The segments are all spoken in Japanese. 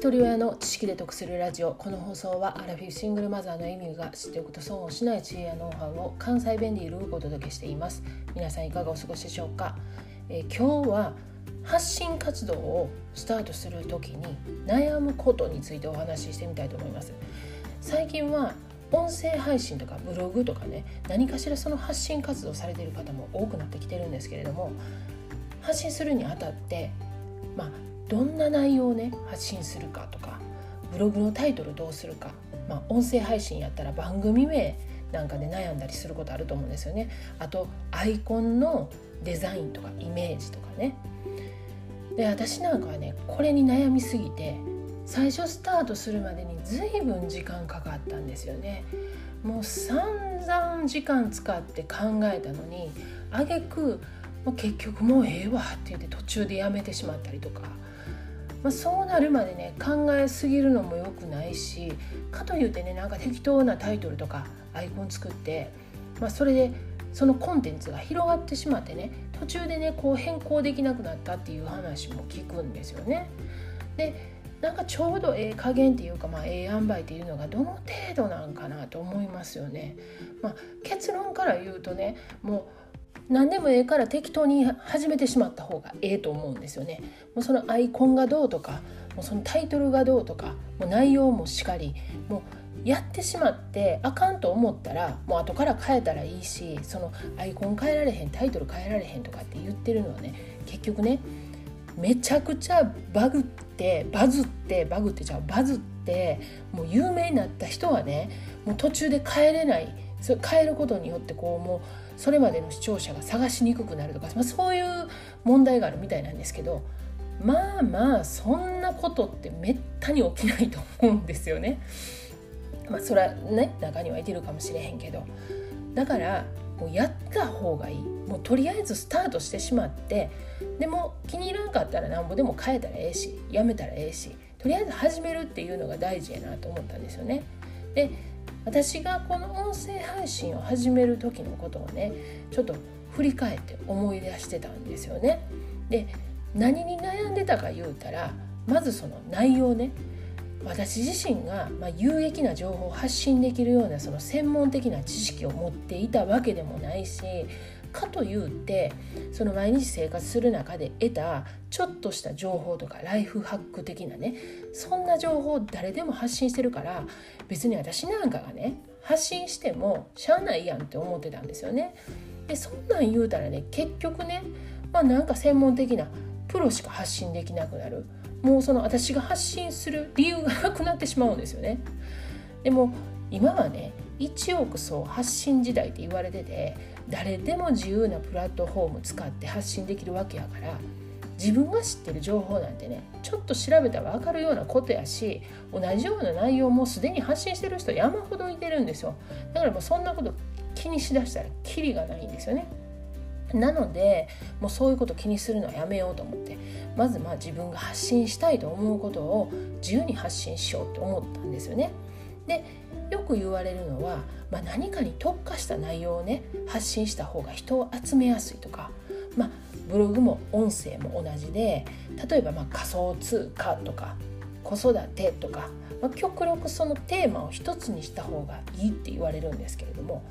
一人親の知識で得するラジオ。この放送はアラフィフシングルマザーのエミューが知っておくと損をしない知恵やノウハウを関西弁でゆるくお届けしています。皆さんいかがお過ごしでしょうか、えー、今日は発信活動をスタートする時に悩むことについてお話ししてみたいと思います。最近は音声配信とかブログとかね何かしらその発信活動されている方も多くなってきてるんですけれども発信するにあたってまあどんな内容をね発信するかとかブログのタイトルどうするか、まあ、音声配信やったら番組名なんかで悩んだりすることあると思うんですよね。あとアイコンのデザインとかイメージとかね。で私なんかはねこれに悩みすぎて最初スタートするまでに随分時間かかったんですよね。もう散々時間使って考えたのに挙句もう結局もうええわって言って途中でやめてしまったりとかまあ、そうなるまでね考えすぎるのも良くないしかといってねなんか適当なタイトルとかアイコン作って、まあ、それでそのコンテンツが広がってしまってね途中でねこう変更できなくなったっていう話も聞くんですよね。でなんかちょうどええ加減っていうか、まあ、ええ塩梅っていうのがどの程度なんかなと思いますよね。まあ、結論から言うとねもう何でもええから適当に始めてしまった方がええと思うんですよね。もうそのアイコンがどうとかもうそのタイトルがどうとかもう内容もしかりもうやってしまってあかんと思ったらもう後から変えたらいいしそのアイコン変えられへんタイトル変えられへんとかって言ってるのはね結局ねめちゃくちゃバグってバズってバグってじゃあバズってもう有名になった人はねもう途中で変えれないそれ変えることによってこうもうそれまでの視聴者が探しにくくなるとか、まあ、そういう問題があるみたいなんですけどまあまあそんなことってめったに起きないと思うんですよね。まあそれはね中にはいてるかもしれへんけどだからもうやった方がいいもうとりあえずスタートしてしまってでも気に入らんかったらなんぼでも変えたらええしやめたらええしとりあえず始めるっていうのが大事やなと思ったんですよね。で私がこの音声配信を始める時のことをねちょっと振り返って思い出してたんですよね。で何に悩んでたか言うたらまずその内容ね私自身が、ま有益な情報を発信できるようなその専門的な知識を持っていたわけでもないしかというってその毎日生活する中で得たちょっとした情報とかライフハック的なねそんな情報を誰でも発信してるから別に私なんかがね発信してもしゃあないやんって思ってたんですよね。でそんなん言うたらね結局ねまあなんか専門的なプロしか発信できなくなるもうその私が発信する理由がなくなってしまうんですよね。でも今はね一億総発信時代って言われてて誰でも自由なプラットフォーム使って発信できるわけやから自分が知ってる情報なんてねちょっと調べたら分かるようなことやし同じような内容もすでに発信してる人山ほどいてるんですよ。だからもうそんなこと気にしだしたらキリがないんですよね。なのでもうそういうこと気にするのはやめようと思ってまずまあ自分が発信したいと思うことを自由に発信しようと思ったんですよね。でよく言われるのは、まあ、何かに特化した内容をね発信した方が人を集めやすいとか、まあ、ブログも音声も同じで例えばま仮想通貨とか子育てとか、まあ、極力そのテーマを一つにした方がいいって言われるんですけれども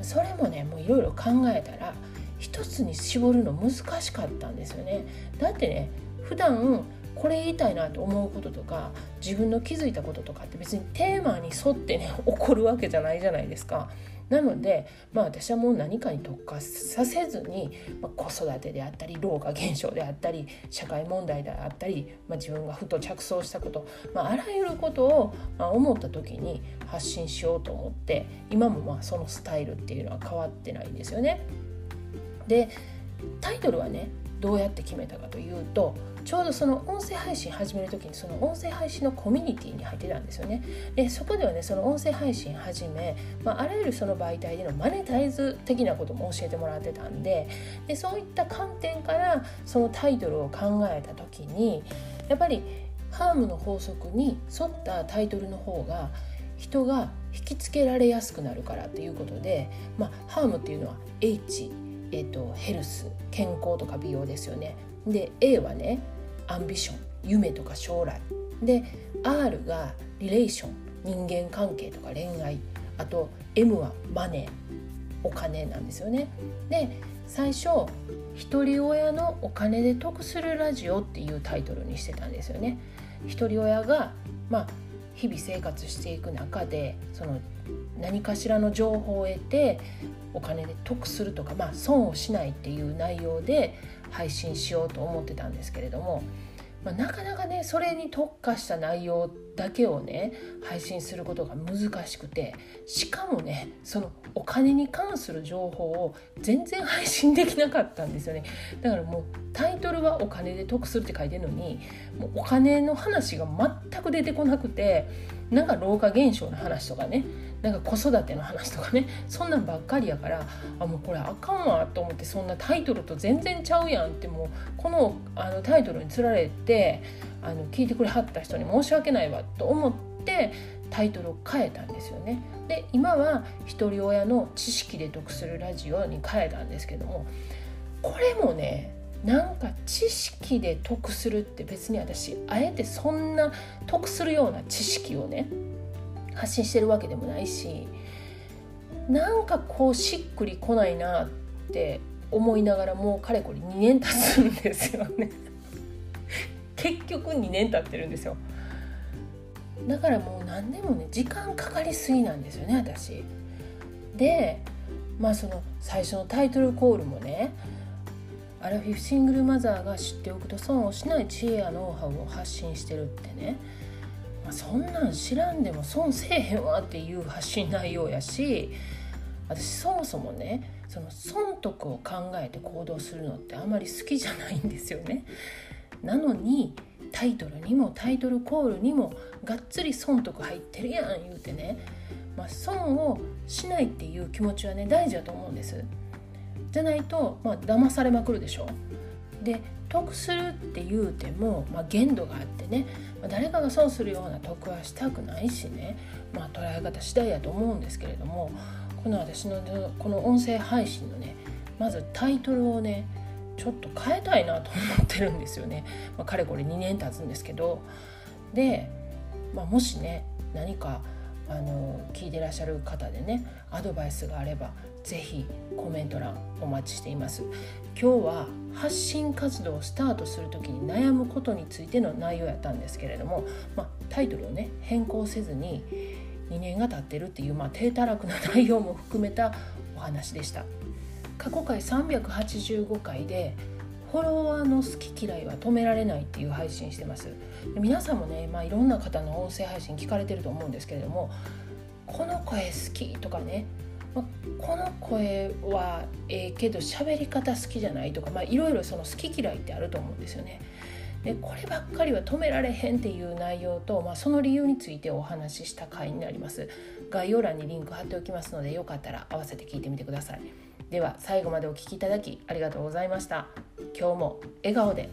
それもねもういろいろ考えたら一つに絞るの難しかったんですよね。だってね普段これ言いたいなと思うこととか自分の気づいたこととかって別にテーマに沿ってね 起こるわけじゃないじゃないですか。なので、まあ、私はもう何かに特化させずに、まあ、子育てであったり老化現象であったり社会問題であったり、まあ、自分がふと着想したこと、まあ、あらゆることを、まあ、思った時に発信しようと思って今もまあそのスタイルっていうのは変わってないんですよね。でタイトルはねどうやって決めたかというとちょうどその音声配信始める時にその音声配信のコミュニティに入ってたんですよね。でそこではねその音声配信始め、まあ、あらゆるその媒体でのマネタイズ的なことも教えてもらってたんででそういった観点からそのタイトルを考えた時にやっぱりハームの法則に沿ったタイトルの方が人が引きつけられやすくなるからということで、まあ、ハームっていうのは H えーと、ヘルス健康とか美容ですよねで A はねアンビション夢とか将来で R がリレーション人間関係とか恋愛あと M はマネーお金なんですよね。で最初「一人親のお金で得するラジオ」っていうタイトルにしてたんですよね。一人親が、まあ、日々生活していく中でその何かしらの情報を得てお金で得するとか、まあ、損をしないっていう内容で配信しようと思ってたんですけれどもまあ、なかなかねそれに特化した内容だけをね配信することが難しくてしかもねそのお金に関する情報を全然配信できなかったんですよね。だからもうタイトルはお金で得するって書いてるのにもうお金の話が全く出てこなくてなんか老化現象の話とかねなんか子育ての話とかねそんなんばっかりやからあもうこれあかんわと思ってそんなタイトルと全然ちゃうやんってもうこのあのタイトルにつられてあの聞いてくれはった人に申し訳ないわと思ってタイトルを変えたんですよね。で今は一人親の知識で得するラジオに変えたんですけどもこれもねなんか知識で得するって別に私あえてそんな得するような知識をね発信してるわけでもないしなんかこうしっくりこないなって思いながらもうかれこれ2年経つんですよね。結局2年経ってるんですよ。だからもう何でもね時間かかりすぎなんですよね私。でまあその最初のタイトルコールもねアラフィフシングルマザーが知っておくと損をしない知恵やノウハウを発信してるってね。そんなん知らんでも損せえへんわっていう発信内容やし私そもそもねその損得を考えて行動するのってあんまり好きじゃないんですよね。なのにタイトルにもタイトルコールにもがっつり損得入ってるやん言うてね、まあ、損をしないっていう気持ちはね大事だと思うんです。じゃないと、まあ騙されまくるでしょ。で得するって言うても、まあ、限度があってね、まあ、誰かが損するような得はしたくないしね、まあ、捉え方次第やと思うんですけれどもこの私のこの音声配信のねまずタイトルをねちょっと変えたいなと思ってるんですよね、まあ、かれこれ2年経つんですけど。で、まあ、もしね何かあの聞いてらっしゃる方でねアドバイスがあればぜひコメント欄お待ちしています。今日は発信活動をスタートする時に悩むことについての内容やったんですけれども、まあ、タイトルをね変更せずに2年が経ってるっていう、まあ、低たらくな内容も含めたお話でした。過去回385回でフォロワーの好き嫌いは止められないっていう配信してます。皆さんもね、まあ、いろんな方の音声配信聞かれてると思うんですけれどもこの声好きとかねまこの声はええけど喋り方好きじゃないとか、まあ、いろいろその好き嫌いってあると思うんですよね。でこればっかりは止められへんっていう内容と、まあ、その理由についてお話しした回になります。概要欄にリンク貼っておきますのでよかったら合わせて聞いてみてください。では最後までお聴きいただきありがとうございました。今日も笑顔で。